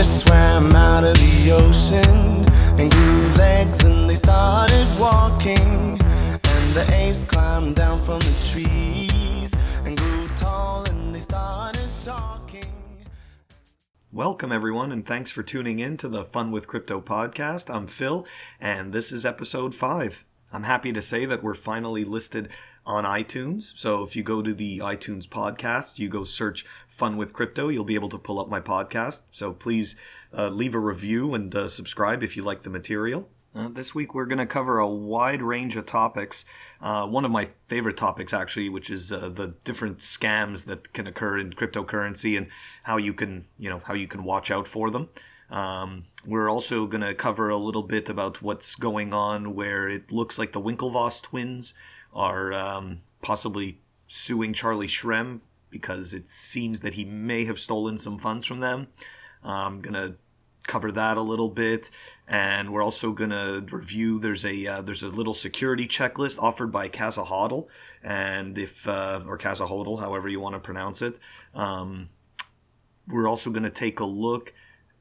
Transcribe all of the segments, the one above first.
fish swam out of the ocean and grew legs and they started walking. And the apes climbed down from the trees and grew tall and they started talking. Welcome, everyone, and thanks for tuning in to the Fun with Crypto podcast. I'm Phil, and this is episode five. I'm happy to say that we're finally listed on iTunes. So if you go to the iTunes podcast, you go search Fun with Crypto, you'll be able to pull up my podcast. So please uh, leave a review and uh, subscribe if you like the material. Uh, this week we're going to cover a wide range of topics. Uh, one of my favorite topics, actually, which is uh, the different scams that can occur in cryptocurrency and how you can, you know, how you can watch out for them. Um, we're also going to cover a little bit about what's going on where it looks like the Winklevoss twins are um, possibly suing Charlie Shrem because it seems that he may have stolen some funds from them. I'm going to cover that a little bit and we're also going to review there's a uh, there's a little security checklist offered by Casa Hodl and if uh, or Casa Hodl however you want to pronounce it um, we're also going to take a look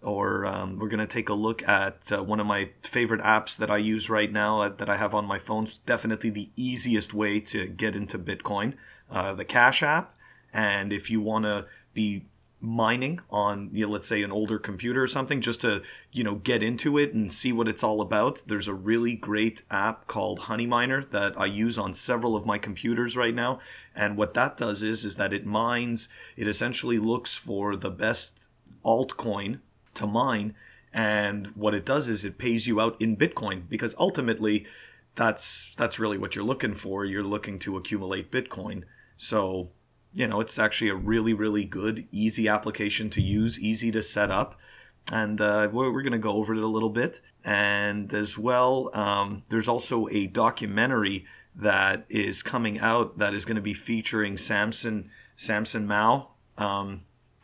or um, we're going to take a look at uh, one of my favorite apps that I use right now uh, that I have on my phone. It's definitely the easiest way to get into Bitcoin, uh, the Cash app. And if you want to be mining on, you know, let's say an older computer or something, just to you know get into it and see what it's all about, there's a really great app called honeyminer that I use on several of my computers right now. And what that does is is that it mines. It essentially looks for the best altcoin to mine and what it does is it pays you out in bitcoin because ultimately that's that's really what you're looking for you're looking to accumulate bitcoin so you know it's actually a really really good easy application to use easy to set up. And uh, we're, going to go over it a little bit. And as well um, there's also a documentary that is coming out that is going to be featuring samson samson mow um,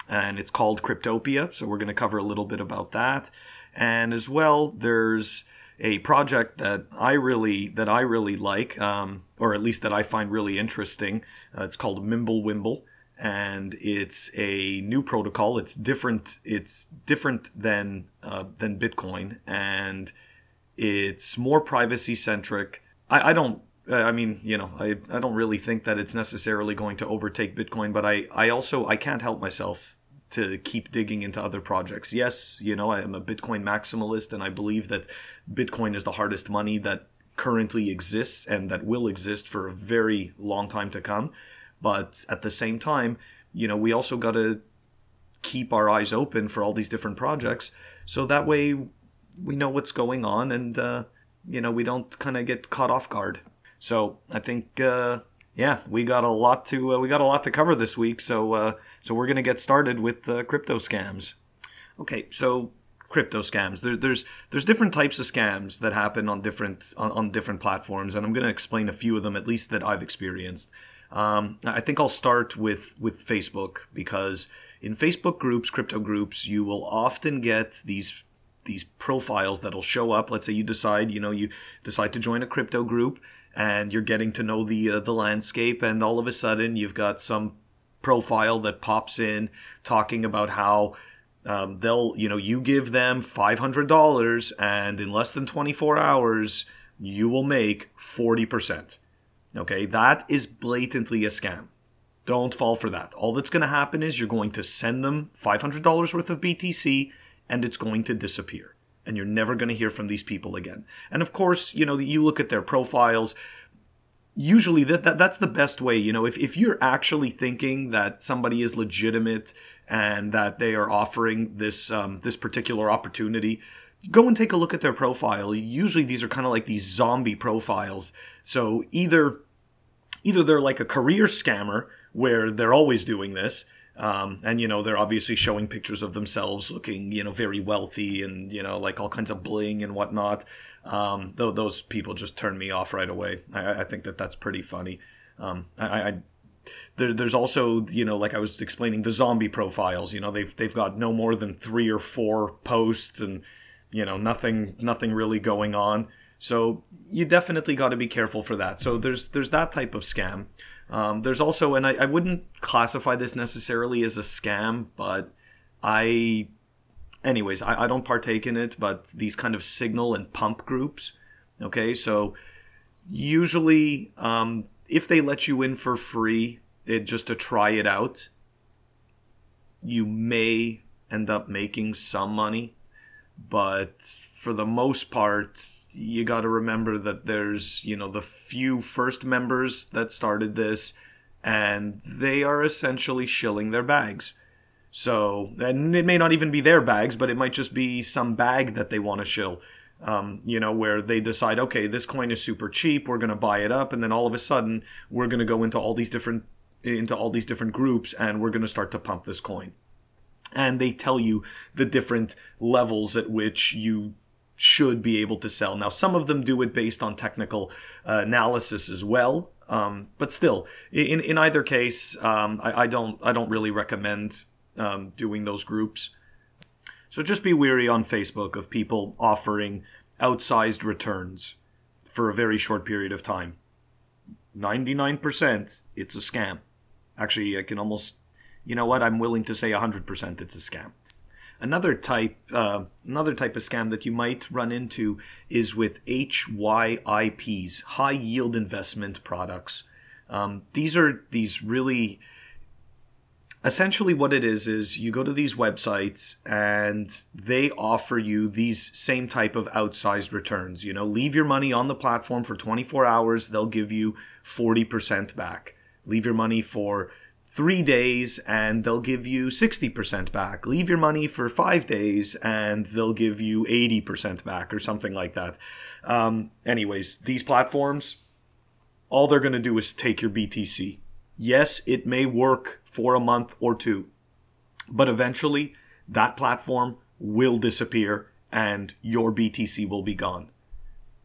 and it's called Cryptopia. So we're going to cover a little bit about that, and as well, there's a project that I really that I really like, um, or at least that I find really interesting. Uh, it's called Mimblewimble, and it's a new protocol. It's different. It's different than uh, than Bitcoin, and it's more privacy centric. I, I don't I mean, you know, I, I don't really think that it's necessarily going to overtake Bitcoin, but I, I also I can't help myself to keep digging into other projects. Yes, you know, I am a Bitcoin maximalist and I believe that Bitcoin is the hardest money that currently exists and that will exist for a very long time to come. But at the same time, you know, we also got to keep our eyes open for all these different projects so that way we know what's going on and, uh, you know, we don't kind of get caught off guard. So I think, uh, yeah, we got a lot to uh, we got a lot to cover this week. So uh, so we're gonna get started with crypto scams. Okay, so crypto scams. There, there's there's different types of scams that happen on different on, on different platforms, and I'm gonna explain a few of them at least that I've experienced. Um, I think I'll start with with Facebook because in Facebook groups, crypto groups, you will often get these these profiles that'll show up. Let's say you decide, you know, you decide to join a crypto group and you're getting to know the uh, the landscape and all of a sudden you've got some profile that pops in talking about how um, they'll you know you give them $500 and in less than 24 hours you will make 40% okay that is blatantly a scam don't fall for that all that's going to happen is you're going to send them $500 worth of btc and it's going to disappear and you're never going to hear from these people again. And of course, you know, you look at their profiles. Usually, that, that that's the best way. You know, if if you're actually thinking that somebody is legitimate and that they are offering this um, this particular opportunity, go and take a look at their profile. Usually, these are kind of like these zombie profiles. So either either they're like a career scammer where they're always doing this, um, and you know they're obviously showing pictures of themselves looking you know very wealthy and you know like all kinds of bling and whatnot. Um, though those people just turn me off right away. I, I think that that's pretty funny. Um, I, I there, there's also you know like I was explaining the zombie profiles. You know they've they've got no more than three or four posts and you know nothing nothing really going on. So you definitely got to be careful for that. So there's there's that type of scam. Um, there's also, and I, I wouldn't classify this necessarily as a scam, but I anyways, I, I don't partake in it, but these kind of signal and pump groups. Okay, so usually um, if they let you in for free, just to try it out, you may end up making some money, but for the most part, you got to remember that there's you know the few first members that started this, and they are essentially shilling their bags. So, and it may not even be their bags, but it might just be some bag that they want to shill. Um, you know, where they decide, okay, this coin is super cheap, we're going to buy it up, and then all of a sudden we're going to go into all these different into all these different groups, and we're going to start to pump this coin. And they tell you the different levels at which you should be able to sell. Now, some of them do it based on technical uh, analysis as well, um, but still, in in either case, um, I, I, don't I don't really recommend um, doing those groups. So just be weary on Facebook of people offering outsized returns for a very short period of time. 99% it's a scam. Actually, I can almost, you know what, I'm willing to say 100% it's a scam. Another type, uh, another type of scam that you might run into is with HYIPs, high yield investment products. Um, these are these really essentially what it is is you go to these websites and they offer you these same type of outsized returns. You know leave your money on the platform for 24 hours they'll give you 40% back. Leave your money for three days and they'll give you 60% back. Leave your money for five days and they'll give you 80% back or something like that. Um, anyways these platforms all they're going to do is take your btc yes it may work for a month or two. But eventually, that platform will disappear and your BTC will be gone.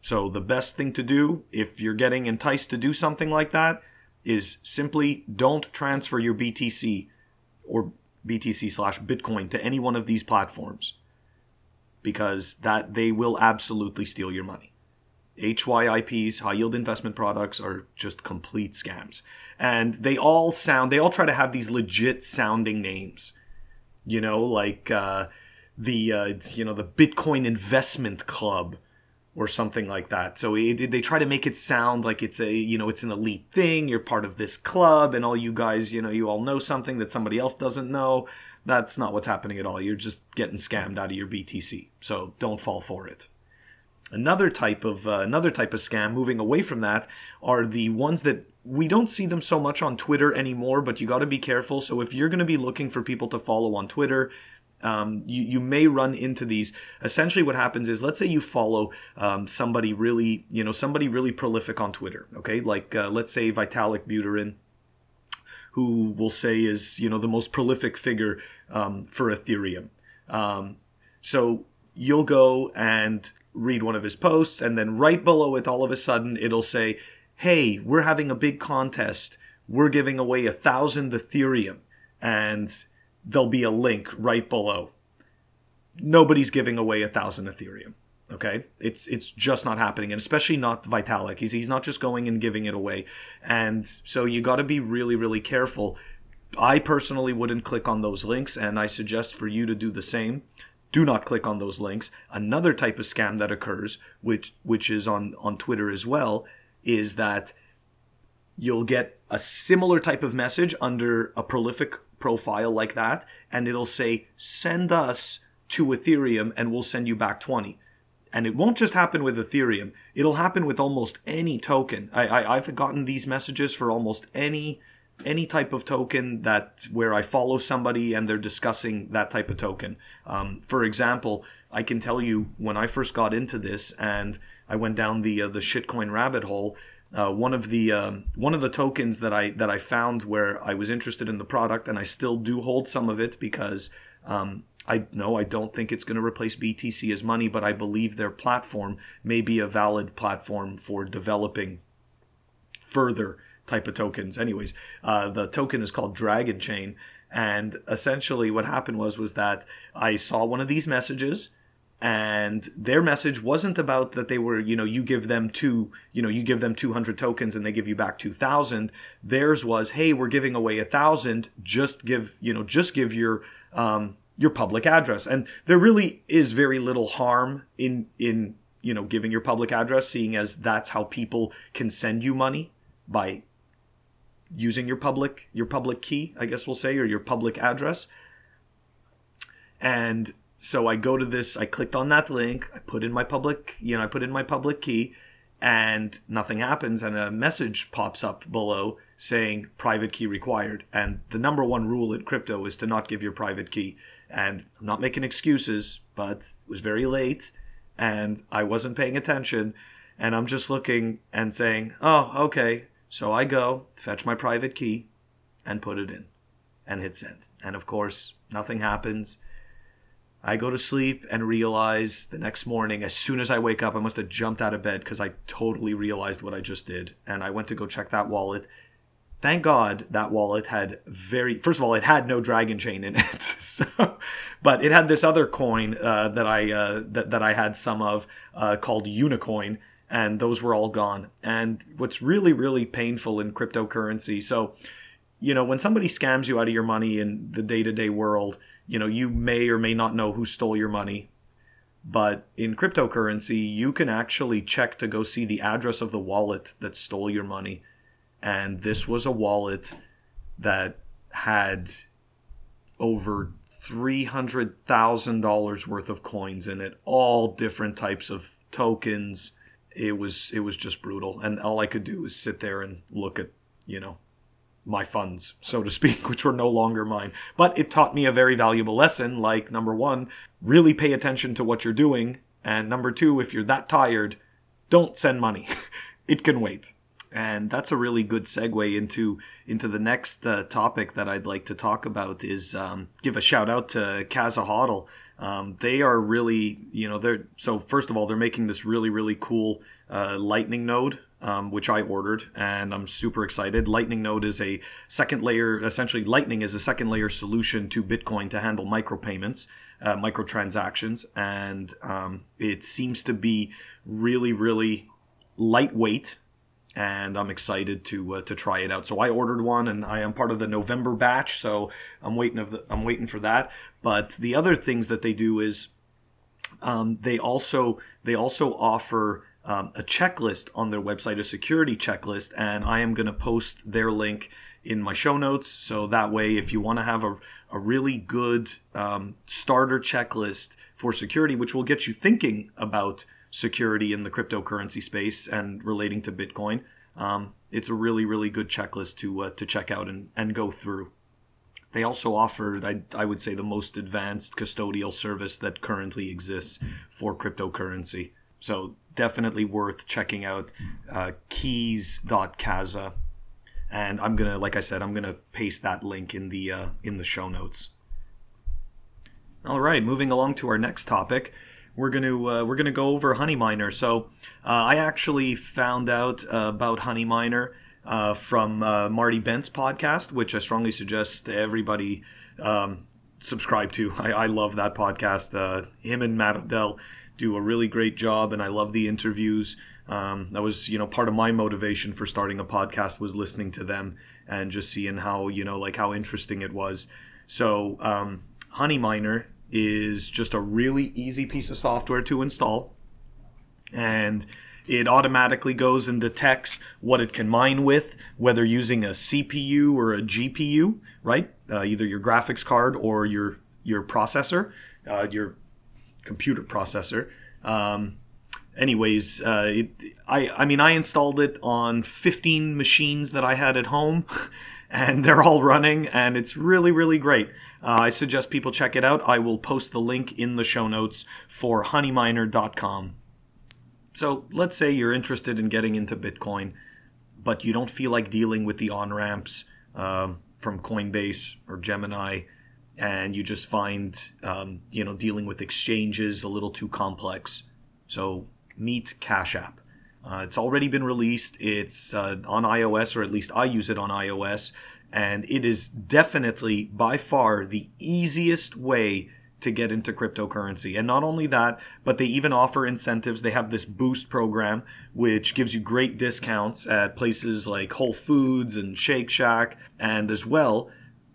So, the best thing to do if you're getting enticed to do something like that is simply don't transfer your BTC or BTC slash Bitcoin to any one of these platforms because that they will absolutely steal your money. HYIPs, high yield investment products, are just complete scams. And they all sound, they all try to have these legit sounding names. You know, like uh, the, uh, you know, the Bitcoin Investment Club or something like that. So it, they try to make it sound like it's a, you know, it's an elite thing. You're part of this club and all you guys, you know, you all know something that somebody else doesn't know. That's not what's happening at all. You're just getting scammed out of your BTC. So don't fall for it. Another type of uh, another type of scam, moving away from that, are the ones that we don't see them so much on Twitter anymore. But you got to be careful. So if you're going to be looking for people to follow on Twitter, um, you, you may run into these. Essentially, what happens is, let's say you follow um, somebody really, you know, somebody really prolific on Twitter. Okay, like uh, let's say Vitalik Buterin, who will say is you know the most prolific figure um, for Ethereum. Um, so you'll go and read one of his posts, and then right below it, all of a sudden, it'll say, Hey, we're having a big contest. We're giving away a thousand Ethereum. And there'll be a link right below. Nobody's giving away a thousand Ethereum. Okay, it's it's just not happening, and especially not Vitalik. He's he's not just going and giving it away, and so you got to be really really careful. I personally wouldn't click on those links, and I suggest for you to do the same do not click on those links. Another type of scam that occurs, which which is on on Twitter as well, is that you'll get a similar type of message under a prolific profile like that, and it'll say send us two Ethereum and we'll send you back 20. And it won't just happen with Ethereum, it'll happen with almost any token. I, I, I've gotten these messages for almost any any type of token that where I follow somebody and they're discussing that type of token. Um, for example, I can tell you when I first got into this and I went down the uh, the shitcoin rabbit hole. Uh, one of the um, one of the tokens that I that I found where I was interested in the product and I still do hold some of it because um, I know I don't think it's going to replace BTC as money, but I believe their platform may be a valid platform for developing further type of tokens. Anyways, uh, the token is called Dragon Chain, and essentially what happened was was that I saw one of these messages and their message wasn't about that they were you know you give them two you know you give them 200 tokens and they give you back 2000 theirs was hey we're giving away a thousand just give you know just give your um, your public address. And there really is very little harm in in you know giving your public address, seeing as that's how people can send you money by using your public your public key, I guess we'll say, or your public address. And so I go to this, I clicked on that link, I put in my public, you know, I put in my public key, and nothing happens, and a message pops up below saying private key required. And the number one rule in crypto is to not give your private key. And I'm not making excuses, but it was very late and I wasn't paying attention. And I'm just looking and saying, oh, okay. So I go, fetch my private key, and put it in and hit send. And of course, nothing happens. I go to sleep and realize the next morning, as soon as I wake up, I must have jumped out of bed because I totally realized what I just did. And I went to go check that wallet thank God that wallet had very first of all it had no dragon chain in it, so, but it had this other coin uh, that I uh, that that I had some of uh, called Unicoin, and those were all gone. And what's really really painful in cryptocurrency, so you know when somebody scams you out of your money in the day to day world, you know you may or may not know who stole your money. But in cryptocurrency, you can actually check to go see the address of the wallet that stole your money and this was a wallet that had over $300,000 worth of coins in it, all different types of tokens. It was it was just brutal and all I could do was sit there and look at, you know, my funds, so to speak, which were no longer mine. But it taught me a very valuable lesson like number 1, really pay attention to what you're doing, and number 2, if you're that tired, don't send money. it can wait and that's a really good segue into into the next uh, topic that I'd like to talk about is um, give a shout out to Casa Hodl. Um, they are really, you know, they're so first of all they're making this really really cool uh, Lightning node. Um, which I ordered, and I'm super excited. Lightning Node is a second layer, essentially, Lightning is a second layer solution to Bitcoin to handle micropayments, uh, microtransactions, and um, it seems to be really, really lightweight and I'm excited to uh, to try it out. So I ordered one, and I am part of the November batch, so I'm waiting of the, I'm waiting for that. But the other things that they do is um, they also they also offer um, a checklist on their website, a security checklist, and I am going to post their link in my show notes. So that way, if you want to have a, a really good um, starter checklist for security, which will get you thinking about security in the cryptocurrency space and relating to Bitcoin. Um, it's a really, really good checklist to uh, to check out and, and go through. They also offer, I, I would say, the most advanced custodial service that currently exists for cryptocurrency. So definitely worth checking out uh, keys.casa. And I'm gonna, like I said, I'm gonna paste that link in the uh, in the show notes. All right, moving along to our next topic we're to uh, we're to go over Honey Miner. So uh, I actually found out about Honey Miner uh, from uh, Marty Bent's podcast, which I strongly suggest everybody um, subscribe to. I, I, love that podcast. Uh, him and Matt Odell do a really great job, and I love the interviews. Um, that was you know part of my motivation for starting a podcast was listening to them and just seeing how you know like how interesting it was. So um, Honey Miner is just a really easy piece of software to install. And it automatically goes and detects what it can mine with, whether using a CPU or a GPU, right? Uh, either your graphics card or your your processor, uh, your computer processor. Um, anyways, uh, it, I I mean I installed it on 15 machines that I had at home, and they're all running, and it's really really great. Uh, I suggest people check it out. I will post the link in the show notes for honeyminer.com. So let's say you're interested in getting into Bitcoin, but you don't feel like dealing with the on ramps um, from Coinbase or Gemini, and you just find um, you know dealing with exchanges a little too complex. So meet Cash App. Uh, it's already been released. It's uh, on iOS, or at least I use it on iOS and it is definitely by far the easiest way to get into cryptocurrency. And not only that, but they even offer incentives. They have this boost program, which gives you great discounts at places like Whole Foods and Shake Shack. And as well,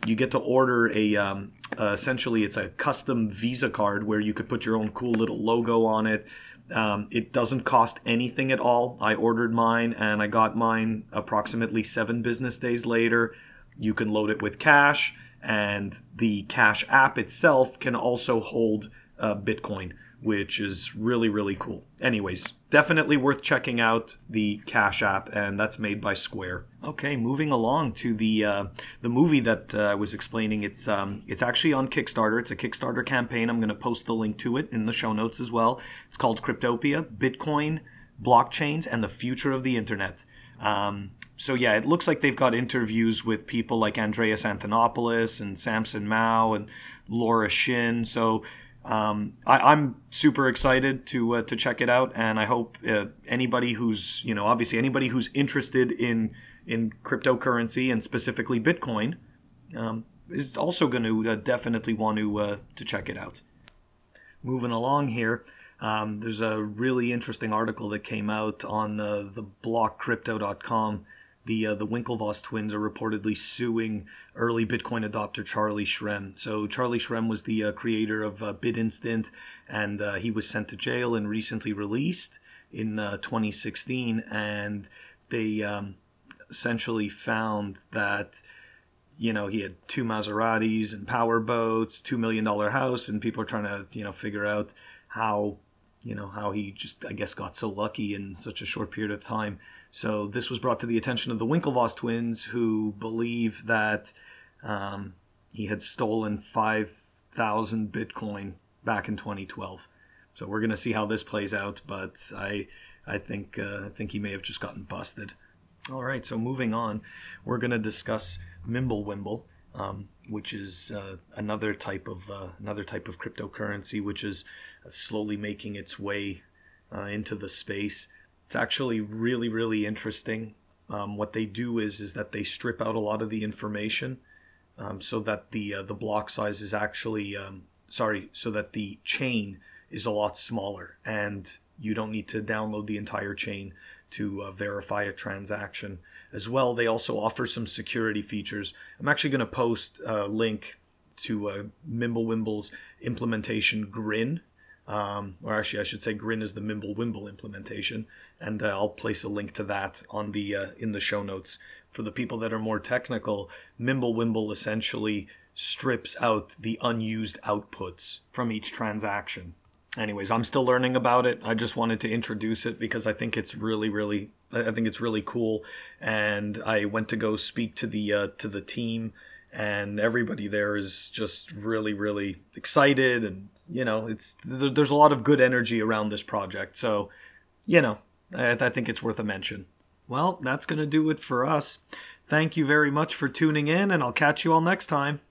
you get to order a, um, uh, essentially it's a custom Visa card where you could put your own cool little logo on it. Um, it doesn't cost anything at all. I ordered mine and I got mine approximately seven business days later. You can load it with cash, and the Cash app itself can also hold uh, Bitcoin, which is really, really cool. Anyways, definitely worth checking out the Cash app, and that's made by Square. Okay, moving along to the uh, the movie that uh, I was explaining. It's um, it's actually on Kickstarter. It's a Kickstarter campaign. I'm going to post the link to it in the show notes as well. It's called Cryptopia: Bitcoin, Blockchains, and the Future of the Internet. Um, so yeah, it looks like they've got interviews with people like Andreas Antonopoulos and Samson Mow and Laura Shin. So um, I, am super excited to uh, to check it out, and I hope uh, anybody who's you know obviously anybody who's interested in in cryptocurrency and specifically Bitcoin um, is also going to uh, definitely want to uh, to check it out. Moving along here. Um, there's a really interesting article that came out on uh, the blockcrypto.com the uh, the Winklevoss twins are reportedly suing early Bitcoin adopter Charlie Shrem. So Charlie Shrem was the uh, creator of uh, BitInstant, and uh, he was sent to jail and recently released in uh, 2016. And they um, essentially found that you know he had two Maseratis and power boats, two million dollar house, and people are trying to you know figure out how you know how he just I guess got so lucky in such a short period of time so this was brought to the attention of the Winklevoss twins, who believe that um, he had stolen 5,000 Bitcoin back in 2012. So we're going to see how this plays out, but I, I think, uh, I think he may have just gotten busted. All right, so moving on, we're going to discuss Mimblewimble, um, which is uh, another type of uh, another type of cryptocurrency, which is slowly making its way uh, into the space. It's actually really, really interesting. Um, what they do is is that they strip out a lot of the information, um, so that the uh, the block size is actually um, sorry, so that the chain is a lot smaller, and you don't need to download the entire chain to uh, verify a transaction. As well, they also offer some security features. I'm actually going to post a link to uh, Mimblewimble's implementation Grin um, or actually I should say Grin is the Mimblewimble implementation, and uh, I'll place a link to that on the uh, in the show notes. For the people that are more technical, Mimblewimble essentially strips out the unused outputs from each transaction. Anyways, I'm still learning about it. I just wanted to introduce it because I think it's really, really, I think it's really cool. And I went to go speak to the uh, to the team, and everybody there is just really, really excited and you know, it's there's a lot of good energy around this project. So, you know, I, I think it's worth a mention. Well, that's going to do it for us. Thank you very much for tuning in, and I'll catch you all next time.